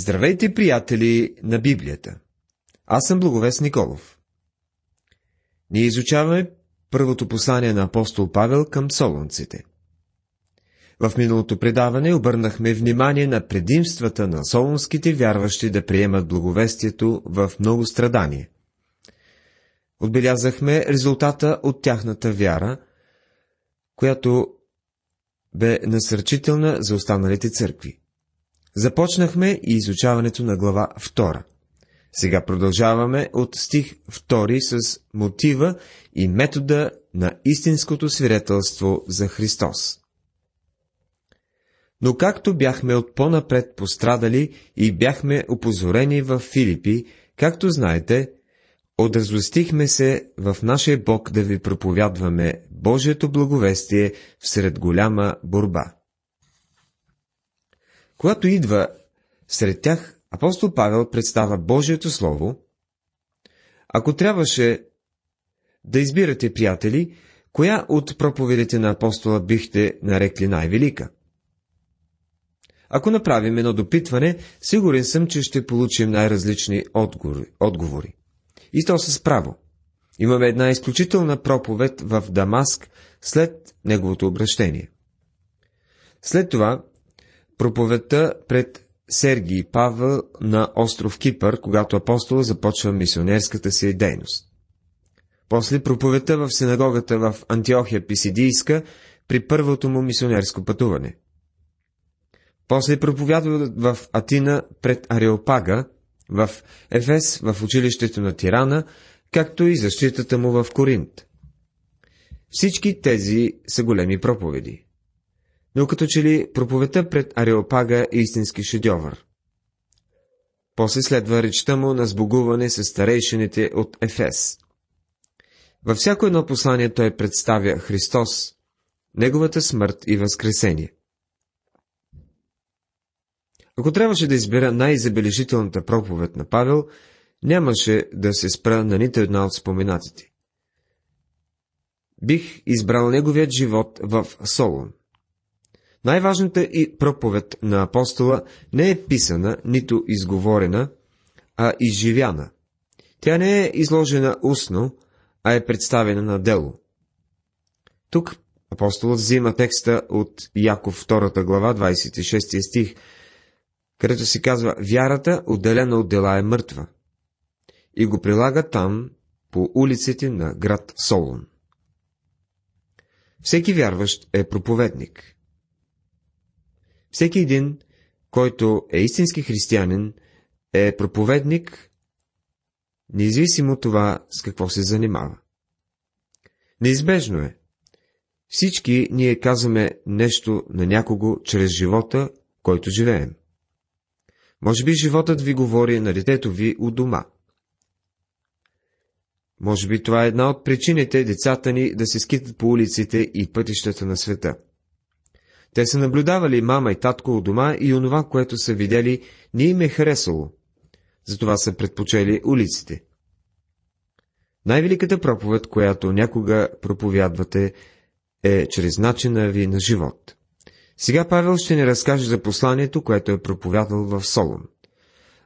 Здравейте, приятели на Библията! Аз съм Благовест Николов. Ние изучаваме първото послание на апостол Павел към солунците. В миналото предаване обърнахме внимание на предимствата на солунските вярващи да приемат благовестието в много страдание. Отбелязахме резултата от тяхната вяра, която бе насърчителна за останалите църкви. Започнахме и изучаването на глава 2. Сега продължаваме от стих 2 с мотива и метода на истинското свидетелство за Христос. Но както бяхме от по-напред пострадали и бяхме опозорени в Филипи, както знаете, Отразвестихме се в нашия Бог да ви проповядваме Божието благовестие всред голяма борба. Когато идва сред тях, апостол Павел представя Божието Слово. Ако трябваше да избирате, приятели, коя от проповедите на апостола бихте нарекли най-велика? Ако направим едно допитване, сигурен съм, че ще получим най-различни отговори. И то с право. Имаме една изключителна проповед в Дамаск след неговото обращение. След това проповедта пред Сергий Павел на остров Кипър, когато апостол започва мисионерската си дейност. После проповедта в синагогата в Антиохия Писидийска при първото му мисионерско пътуване. После проповядва в Атина пред Ареопага, в Ефес, в училището на Тирана, както и защитата му в Коринт. Всички тези са големи проповеди. Но като че ли проповедта пред Ареопага е истински шедьовър. После следва речта му на сбогуване с старейшините от Ефес. Във всяко едно послание той представя Христос, Неговата смърт и възкресение. Ако трябваше да избера най-забележителната проповед на Павел, нямаше да се спра на нито една от споменатите. Бих избрал неговият живот в Солон. Най-важната и проповед на апостола не е писана, нито изговорена, а изживяна. Тя не е изложена устно, а е представена на дело. Тук апостолът взима текста от Яков 2 глава, 26 стих, където се казва «Вярата, отделена от дела, е мъртва» и го прилага там, по улиците на град Солон. Всеки вярващ е проповедник. Всеки един, който е истински християнин, е проповедник, независимо това с какво се занимава. Неизбежно е. Всички ние казваме нещо на някого чрез живота, който живеем. Може би животът ви говори на детето ви у дома. Може би това е една от причините децата ни да се скитат по улиците и пътищата на света. Те са наблюдавали мама и татко у дома и онова, което са видели, не им е харесало. Затова са предпочели улиците. Най-великата проповед, която някога проповядвате, е чрез начина ви на живот. Сега Павел ще ни разкаже за посланието, което е проповядал в Солон.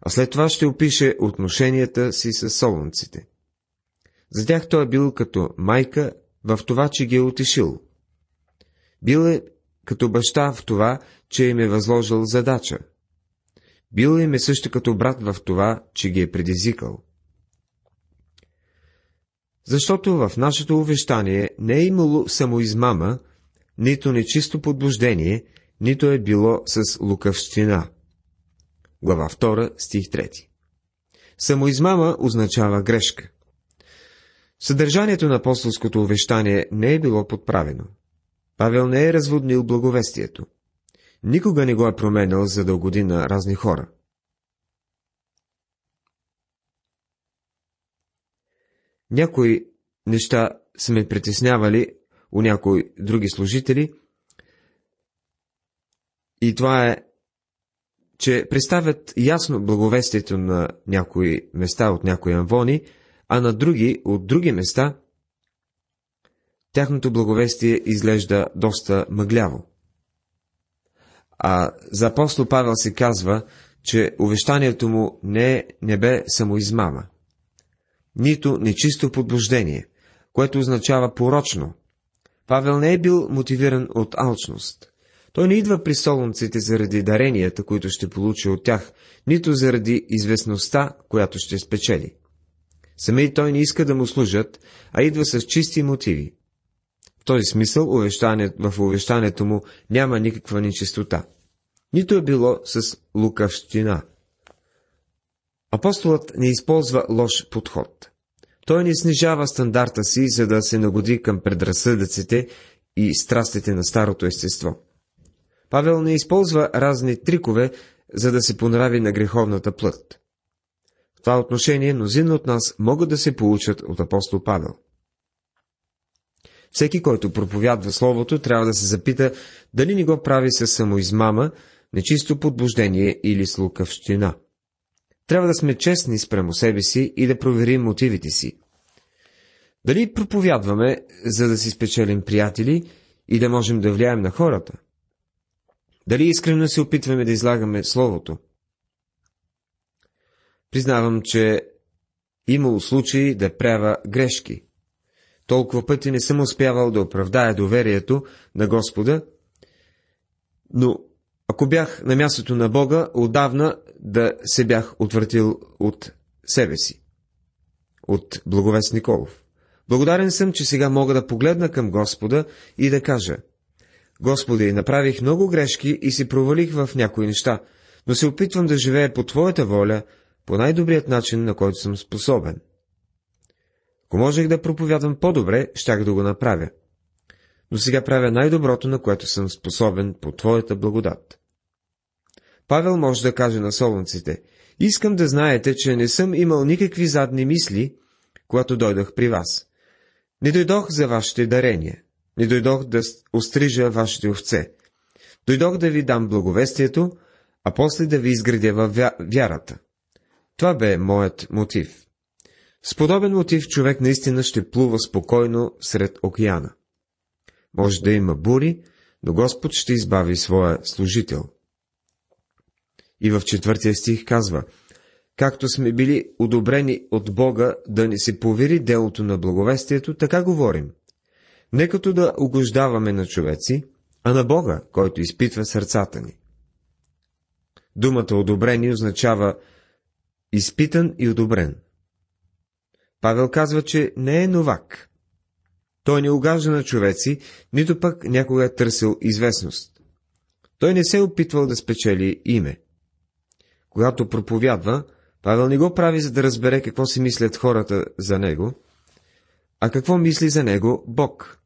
А след това ще опише отношенията си с солонците. За тях той е бил като майка в това, че ги е утешил. Бил е като баща в това, че им е възложил задача. Бил им е също като брат в това, че ги е предизвикал. Защото в нашето увещание не е имало самоизмама, нито нечисто подбуждение, нито е било с лукавщина. Глава 2, стих 3 Самоизмама означава грешка. Съдържанието на апостолското увещание не е било подправено. Павел не е разводнил благовестието. Никога не го е променял, за да угоди на разни хора. Някои неща са ме притеснявали у някои други служители. И това е, че представят ясно благовестието на някои места от някои амвони, а на други, от други места, тяхното благовестие изглежда доста мъгляво. А за апостол Павел се казва, че увещанието му не, не бе самоизмама, нито нечисто подбуждение, което означава порочно. Павел не е бил мотивиран от алчност. Той не идва при солунците заради даренията, които ще получи от тях, нито заради известността, която ще спечели. Самей той не иска да му служат, а идва с чисти мотиви. В този смисъл в увещанието му няма никаква нечистота. Нито е било с лукавщина. Апостолът не използва лош подход. Той не снижава стандарта си, за да се нагоди към предразсъдъците и страстите на старото естество. Павел не използва разни трикове, за да се понрави на греховната плът. В това отношение мнозина от нас могат да се получат от апостол Павел. Всеки, който проповядва Словото, трябва да се запита дали не го прави с самоизмама, нечисто подбуждение или с лукавщина. Трябва да сме честни спрямо себе си и да проверим мотивите си. Дали проповядваме, за да си спечелим приятели и да можем да влияем на хората? Дали искрено се опитваме да излагаме Словото? Признавам, че имало случаи да правя грешки. Толкова пъти не съм успявал да оправдая доверието на Господа, но ако бях на мястото на Бога, отдавна да се бях отвратил от себе си, от благовест Николов. Благодарен съм, че сега мога да погледна към Господа и да кажа, Господи, направих много грешки и се провалих в някои неща, но се опитвам да живея по Твоята воля, по най-добрият начин, на който съм способен. Ако можех да проповядвам по-добре, щях да го направя. Но сега правя най-доброто, на което съм способен по Твоята благодат. Павел може да каже на солунците, искам да знаете, че не съм имал никакви задни мисли, когато дойдох при вас. Не дойдох за вашите дарения. Не дойдох да острижа вашите овце. Дойдох да ви дам благовестието, а после да ви изградя във вя... вярата. Това бе моят мотив. С подобен мотив човек наистина ще плува спокойно сред океана. Може да има бури, но Господ ще избави своя служител. И в четвъртия стих казва, както сме били одобрени от Бога да ни се повери делото на благовестието, така говорим. Не като да угождаваме на човеци, а на Бога, който изпитва сърцата ни. Думата одобрени означава изпитан и одобрен. Павел казва, че не е новак. Той не угажда на човеци, нито пък някога е търсил известност. Той не се е опитвал да спечели име. Когато проповядва, Павел не го прави, за да разбере какво си мислят хората за него, а какво мисли за него Бог.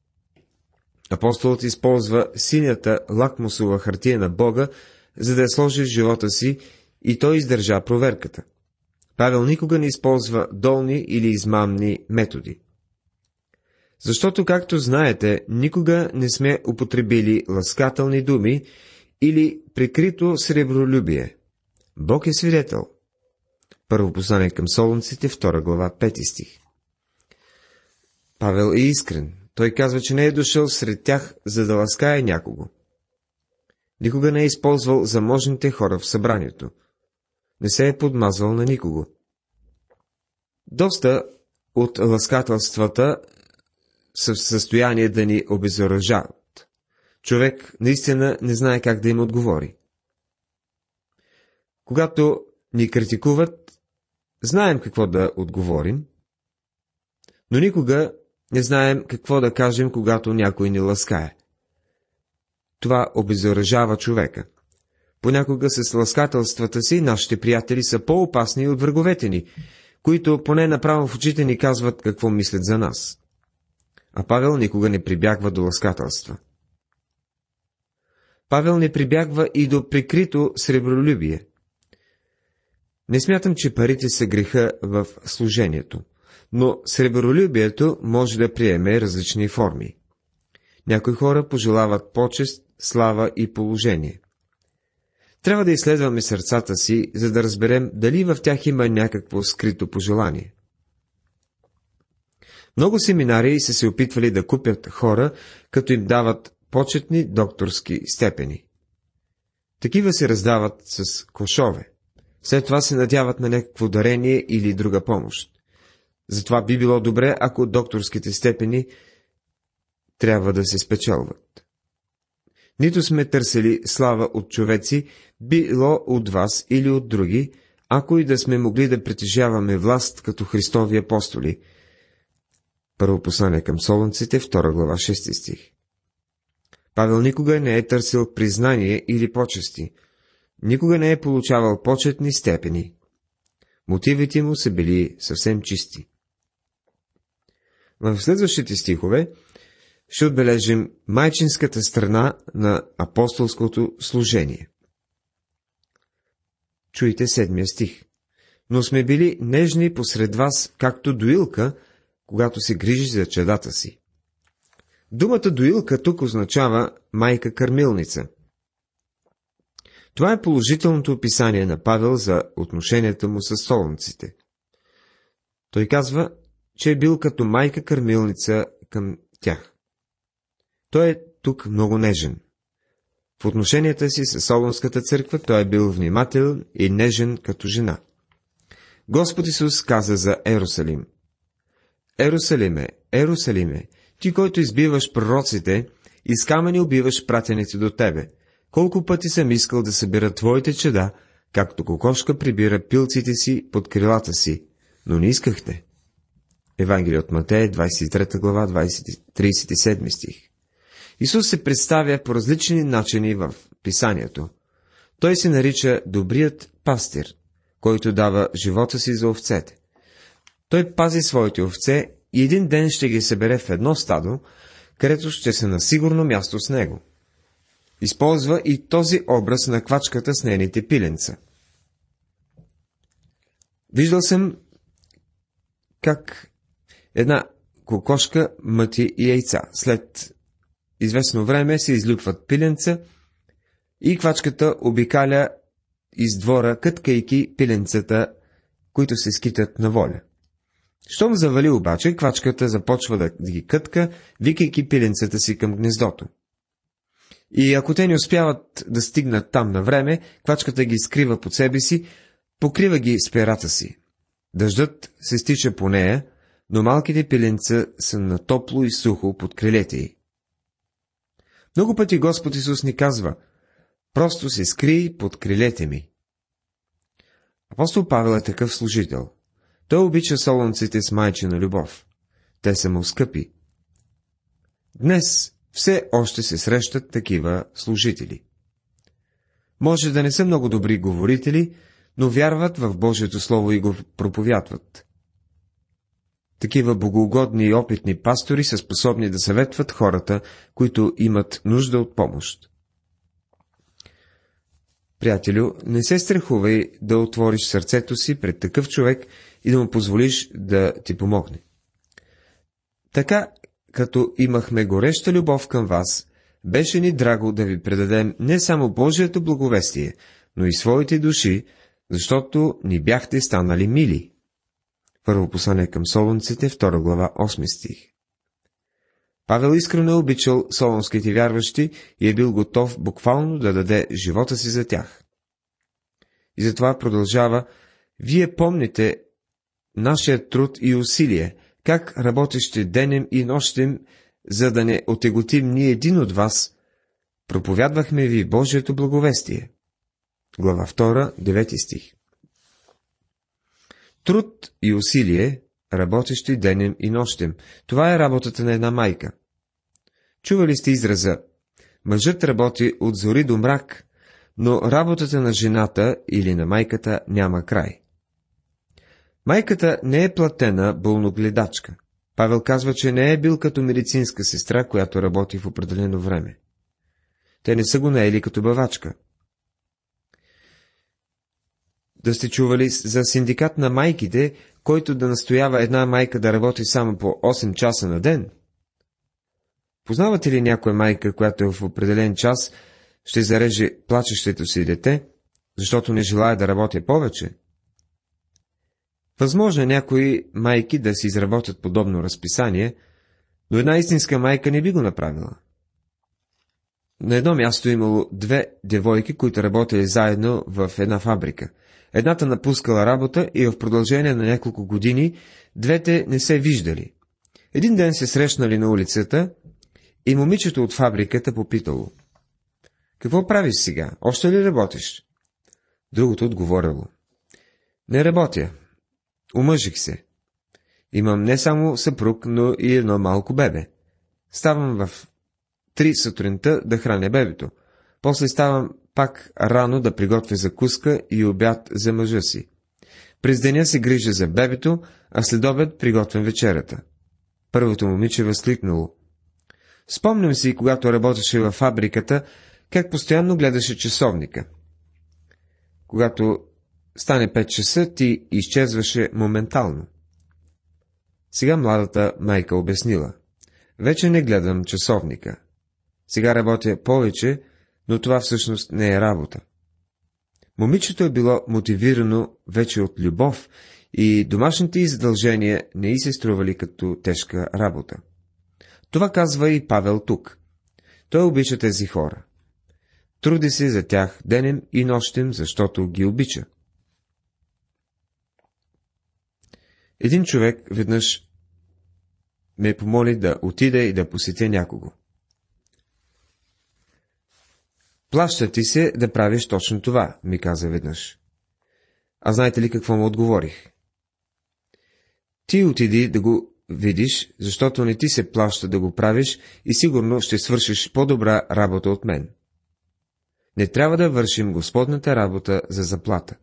Апостолът използва синята лакмусова хартия на Бога, за да я сложи в живота си и той издържа проверката. Павел никога не използва долни или измамни методи. Защото, както знаете, никога не сме употребили ласкателни думи или прикрито сребролюбие. Бог е свидетел. Първо послание към Солунците, 2 глава, 5 стих. Павел е искрен. Той казва, че не е дошъл сред тях, за да ласкае някого. Никога не е използвал заможните хора в събранието. Не се е подмазвал на никого. Доста от ласкателствата са в състояние да ни обезоръжават. Човек наистина не знае как да им отговори. Когато ни критикуват, знаем какво да отговорим, но никога не знаем какво да кажем, когато някой ни ласкае. Това обезоръжава човека. Понякога с ласкателствата си нашите приятели са по-опасни от враговете ни, които поне направо в очите ни казват какво мислят за нас. А Павел никога не прибягва до ласкателства. Павел не прибягва и до прикрито сребролюбие. Не смятам, че парите са греха в служението но сребролюбието може да приеме различни форми. Някои хора пожелават почест, слава и положение. Трябва да изследваме сърцата си, за да разберем дали в тях има някакво скрито пожелание. Много семинари са се опитвали да купят хора, като им дават почетни докторски степени. Такива се раздават с кошове. След това се надяват на някакво дарение или друга помощ. Затова би било добре, ако докторските степени трябва да се спечелват. Нито сме търсили слава от човеци, било от вас или от други, ако и да сме могли да притежаваме власт като Христови апостоли. Първо послание към Солунците, 2 глава, 6 стих. Павел никога не е търсил признание или почести, никога не е получавал почетни степени. Мотивите му са били съвсем чисти. В следващите стихове ще отбележим майчинската страна на апостолското служение. Чуйте седмия стих. Но сме били нежни посред вас, както доилка, когато се грижи за чедата си. Думата доилка тук означава майка-кърмилница. Това е положителното описание на Павел за отношенията му с солнците. Той казва, че е бил като майка-кърмилница към тях. Той е тук много нежен. В отношенията си с Солонската църква той е бил внимателен и нежен като жена. Господ Исус каза за Ерусалим. Ерусалиме, Ерусалиме, ти, който избиваш пророците и с камъни убиваш пратените до тебе. Колко пъти съм искал да събера твоите чеда, както кокошка прибира пилците си под крилата си, но не искахте. Евангелие от Матея, 23 глава, 20, 37 стих. Исус се представя по различни начини в писанието. Той се нарича добрият пастир, който дава живота си за овцете. Той пази своите овце и един ден ще ги събере в едно стадо, където ще се на сигурно място с него. Използва и този образ на квачката с нейните пиленца. Виждал съм как една кокошка мъти и яйца. След известно време се излюпват пиленца и квачката обикаля из двора, къткайки пиленцата, които се скитат на воля. Щом завали обаче, квачката започва да ги кътка, викайки пиленцата си към гнездото. И ако те не успяват да стигнат там на време, квачката ги скрива под себе си, покрива ги с перата си. Дъждът се стича по нея, но малките пиленца са на топло и сухо под крилете й. Много пъти Господ Исус ни казва, просто се скри под крилете ми. Апостол Павел е такъв служител. Той обича солонците с майчина любов. Те са му скъпи. Днес все още се срещат такива служители. Може да не са много добри говорители, но вярват в Божието Слово и го проповядват. Такива богоугодни и опитни пастори са способни да съветват хората, които имат нужда от помощ. Приятелю, не се страхувай да отвориш сърцето си пред такъв човек и да му позволиш да ти помогне. Така, като имахме гореща любов към вас, беше ни драго да ви предадем не само Божието благовестие, но и своите души, защото ни бяхте станали мили. Първо послание към Солонците, 2 глава, 8 стих. Павел искрено е обичал солонските вярващи и е бил готов буквално да даде живота си за тях. И затова продължава, вие помните нашия труд и усилие, как работещи денем и нощем, за да не отеготим ни един от вас, проповядвахме ви Божието благовестие. Глава 2, 9 стих. Труд и усилие, работещи денем и нощем. Това е работата на една майка. Чували сте израза Мъжът работи от зори до мрак, но работата на жената или на майката няма край. Майката не е платена бълногледачка. Павел казва, че не е бил като медицинска сестра, която работи в определено време. Те не са го наели като бавачка да сте чували за синдикат на майките, който да настоява една майка да работи само по 8 часа на ден? Познавате ли някоя майка, която в определен час ще зареже плачещето си дете, защото не желая да работя повече? Възможно е някои майки да си изработят подобно разписание, но една истинска майка не би го направила. На едно място е имало две девойки, които работели заедно в една фабрика – Едната напускала работа и в продължение на няколко години двете не се виждали. Един ден се срещнали на улицата и момичето от фабриката попитало. Какво правиш сега? Още ли работиш? Другото отговорило. Не работя. Омъжих се. Имам не само съпруг, но и едно малко бебе. Ставам в три сутринта да храня бебето. После ставам пак рано да приготвя закуска и обяд за мъжа си. През деня се грижа за бебето, а след обед приготвям вечерята. Първото момиче възкликнало. Спомням си, когато работеше във фабриката, как постоянно гледаше часовника. Когато стане 5 часа, ти изчезваше моментално. Сега младата майка обяснила. Вече не гледам часовника. Сега работя повече, но това всъщност не е работа. Момичето е било мотивирано вече от любов и домашните й задължения не й се стрували като тежка работа. Това казва и Павел тук. Той обича тези хора. Труди се за тях денем и нощем, защото ги обича. Един човек веднъж ме помоли да отида и да посетя някого. Плаща ти се да правиш точно това, ми каза веднъж. А знаете ли какво му отговорих? Ти отиди да го видиш, защото не ти се плаща да го правиш и сигурно ще свършиш по-добра работа от мен. Не трябва да вършим Господната работа за заплата.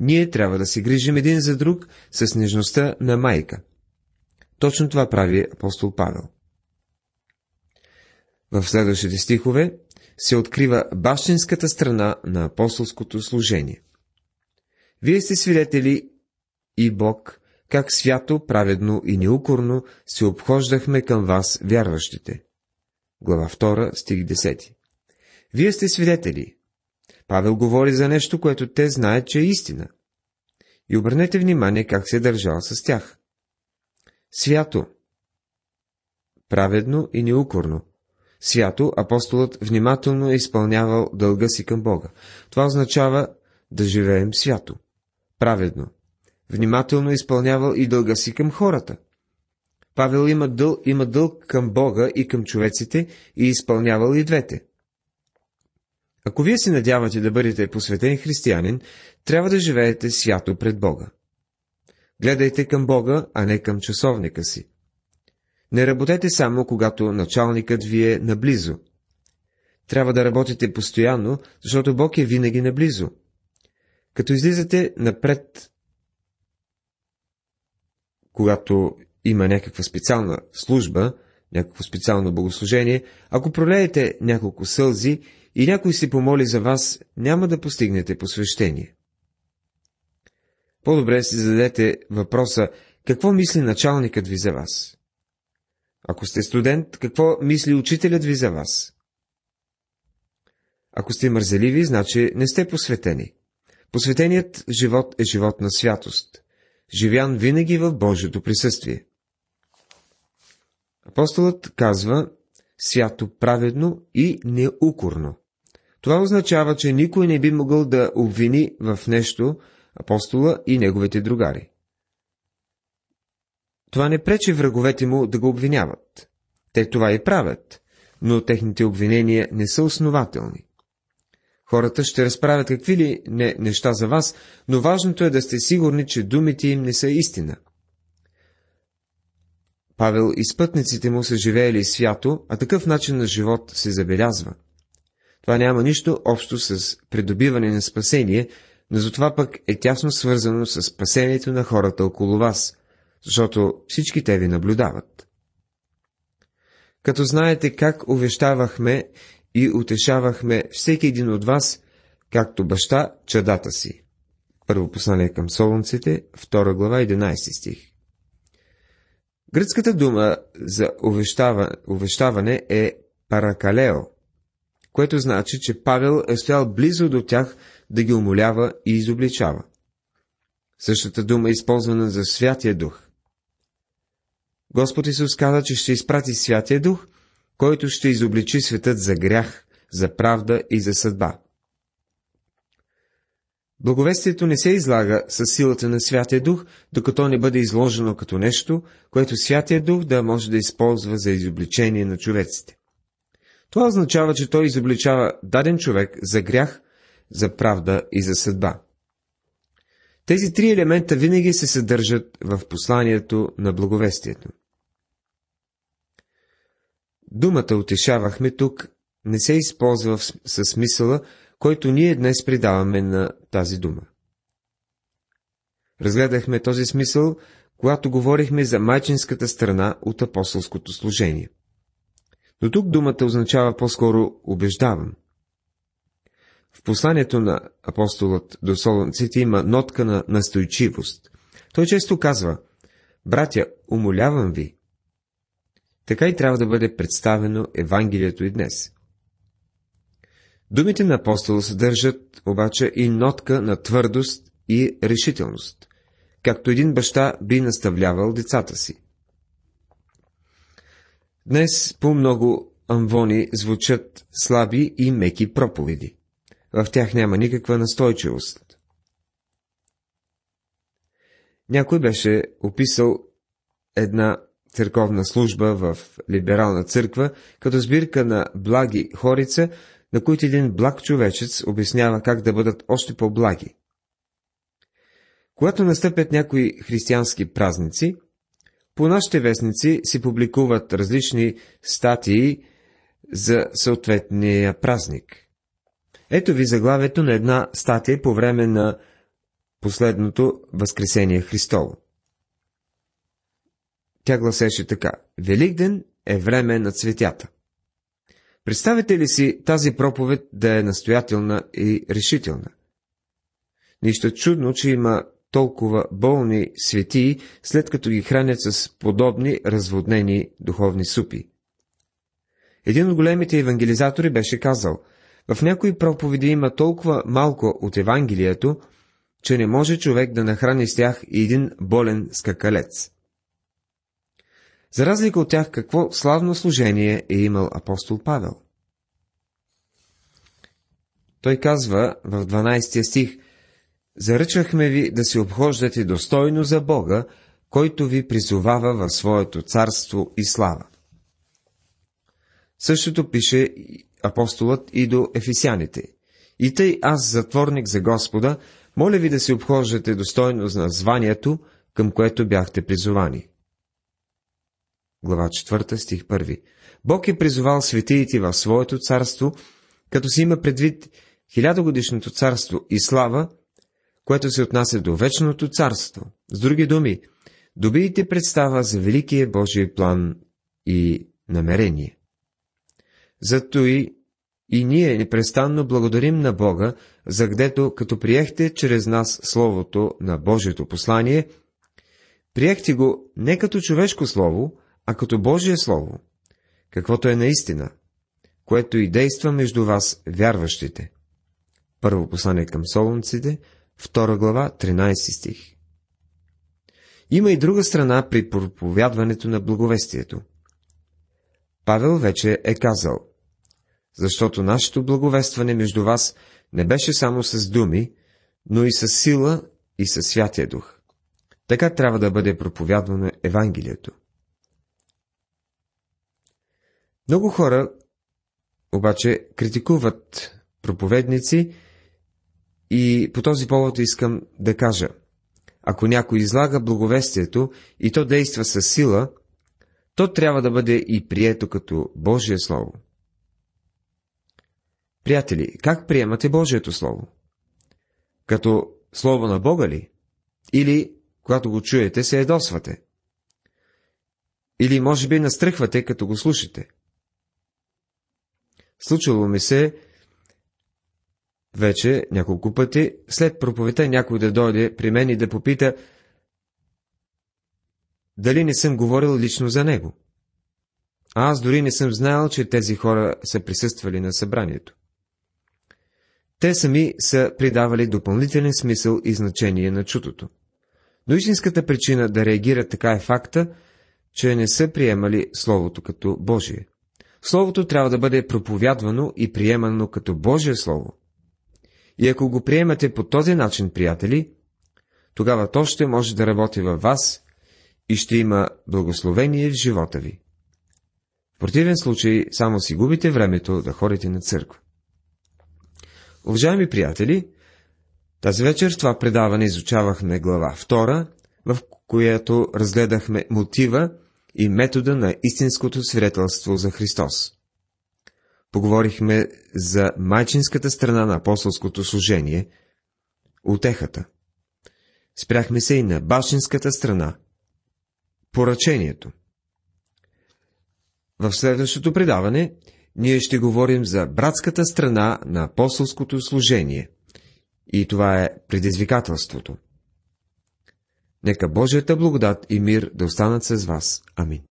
Ние трябва да се грижим един за друг с нежността на майка. Точно това прави апостол Павел. В следващите стихове се открива бащинската страна на апостолското служение. Вие сте свидетели и Бог, как свято, праведно и неукорно се обхождахме към вас, вярващите. Глава 2, стих 10. Вие сте свидетели. Павел говори за нещо, което те знаят, че е истина. И обърнете внимание как се е държал с тях. Свято, праведно и неукорно. Свято апостолът внимателно е изпълнявал дълга си към Бога. Това означава да живеем свято, праведно. Внимателно е изпълнявал и дълга си към хората. Павел има, дъл, има дълг към Бога и към човеците и изпълнявал и двете. Ако вие се надявате да бъдете посветен християнин, трябва да живеете свято пред Бога. Гледайте към Бога, а не към часовника си. Не работете само, когато началникът ви е наблизо. Трябва да работите постоянно, защото Бог е винаги наблизо. Като излизате напред, когато има някаква специална служба, някакво специално богослужение, ако пролеете няколко сълзи и някой се помоли за вас, няма да постигнете посвещение. По-добре си зададете въпроса, какво мисли началникът ви за вас? Ако сте студент, какво мисли учителят ви за вас? Ако сте мързеливи, значи не сте посветени. Посветеният живот е живот на святост, живян винаги в Божието присъствие. Апостолът казва свято праведно и неукорно. Това означава, че никой не би могъл да обвини в нещо апостола и неговите другари. Това не пречи враговете му да го обвиняват. Те това и правят, но техните обвинения не са основателни. Хората ще разправят какви ли не неща за вас, но важното е да сте сигурни, че думите им не са истина. Павел и спътниците му са живеели свято, а такъв начин на живот се забелязва. Това няма нищо общо с придобиване на спасение, но затова пък е тясно свързано с спасението на хората около вас, защото всички те ви наблюдават. Като знаете как увещавахме и утешавахме всеки един от вас, както баща чадата си. Първо послание към Солунците, 2 глава, 11 стих. Гръцката дума за увещава, увещаване е паракалео, което значи, че Павел е стоял близо до тях да ги умолява и изобличава. Същата дума е използвана за Святия Дух. Господ Исус каза, че ще изпрати Святия Дух, който ще изобличи светът за грях, за правда и за съдба. Благовестието не се излага с силата на Святия Дух, докато не бъде изложено като нещо, което Святия Дух да може да използва за изобличение на човеците. Това означава, че той изобличава даден човек за грях, за правда и за съдба. Тези три елемента винаги се съдържат в посланието на благовестието. Думата утешавахме тук не се използва със смисъла, който ние днес придаваме на тази дума. Разгледахме този смисъл, когато говорихме за майчинската страна от апостолското служение. Но тук думата означава по-скоро убеждавам. В посланието на апостолът до солонците има нотка на настойчивост. Той често казва, братя, умолявам ви. Така и трябва да бъде представено Евангелието и днес. Думите на апостола съдържат обаче и нотка на твърдост и решителност, както един баща би наставлявал децата си. Днес по-много амвони звучат слаби и меки проповеди. В тях няма никаква настойчивост. Някой беше описал една църковна служба в либерална църква като сбирка на благи хорица, на които един благ човечец обяснява как да бъдат още по-благи. Когато настъпят някои християнски празници, по нашите вестници си публикуват различни статии за съответния празник. Ето ви заглавието на една статия по време на последното Възкресение Христово. Тя гласеше така. Великден е време на цветята. Представете ли си тази проповед да е настоятелна и решителна? Нищо чудно, че има толкова болни светии, след като ги хранят с подобни разводнени духовни супи. Един от големите евангелизатори беше казал, в някои проповеди има толкова малко от Евангелието, че не може човек да нахрани с тях и един болен скакалец. За разлика от тях, какво славно служение е имал апостол Павел? Той казва в 12 стих, Заръчахме ви да се обхождате достойно за Бога, който ви призовава в своето царство и слава. Същото пише апостолът и до ефисяните. И тъй аз, затворник за Господа, моля ви да се обхождате достойно на званието, към което бяхте призовани глава 4, стих 1. Бог е призовал светиите в своето царство, като си има предвид хилядогодишното царство и слава, което се отнася до вечното царство. С други думи, добиете представа за великия Божий план и намерение. Зато и, и ние непрестанно благодарим на Бога, за гдето, като приехте чрез нас Словото на Божието послание, приехте го не като човешко слово, а като Божие Слово, каквото е наистина, което и действа между вас, вярващите. Първо послание към Солунците, 2 глава, 13 стих. Има и друга страна при проповядването на благовестието. Павел вече е казал, защото нашето благовестване между вас не беше само с думи, но и с сила и със Святия Дух. Така трябва да бъде проповядвано Евангелието. Много хора обаче критикуват проповедници и по този повод искам да кажа. Ако някой излага благовестието и то действа с сила, то трябва да бъде и прието като Божие Слово. Приятели, как приемате Божието Слово? Като Слово на Бога ли? Или, когато го чуете, се едосвате? Или, може би, настръхвате, като го слушате? Случило ми се вече няколко пъти, след проповета някой да дойде при мен и да попита, дали не съм говорил лично за него. А аз дори не съм знаел, че тези хора са присъствали на събранието. Те сами са придавали допълнителен смисъл и значение на чутото. Но истинската причина да реагират така е факта, че не са приемали Словото като Божие. Словото трябва да бъде проповядвано и приемано като Божие Слово. И ако го приемате по този начин, приятели, тогава то ще може да работи във вас и ще има благословение в живота ви. В противен случай само си губите времето да ходите на църква. Уважаеми приятели, тази вечер в това предаване изучавахме глава 2, в която разгледахме мотива и метода на истинското свидетелство за Христос. Поговорихме за майчинската страна на апостолското служение – утехата. Спряхме се и на бащинската страна – поръчението. В следващото предаване ние ще говорим за братската страна на апостолското служение. И това е предизвикателството. Нека Божията благодат и мир да останат с вас. Амин.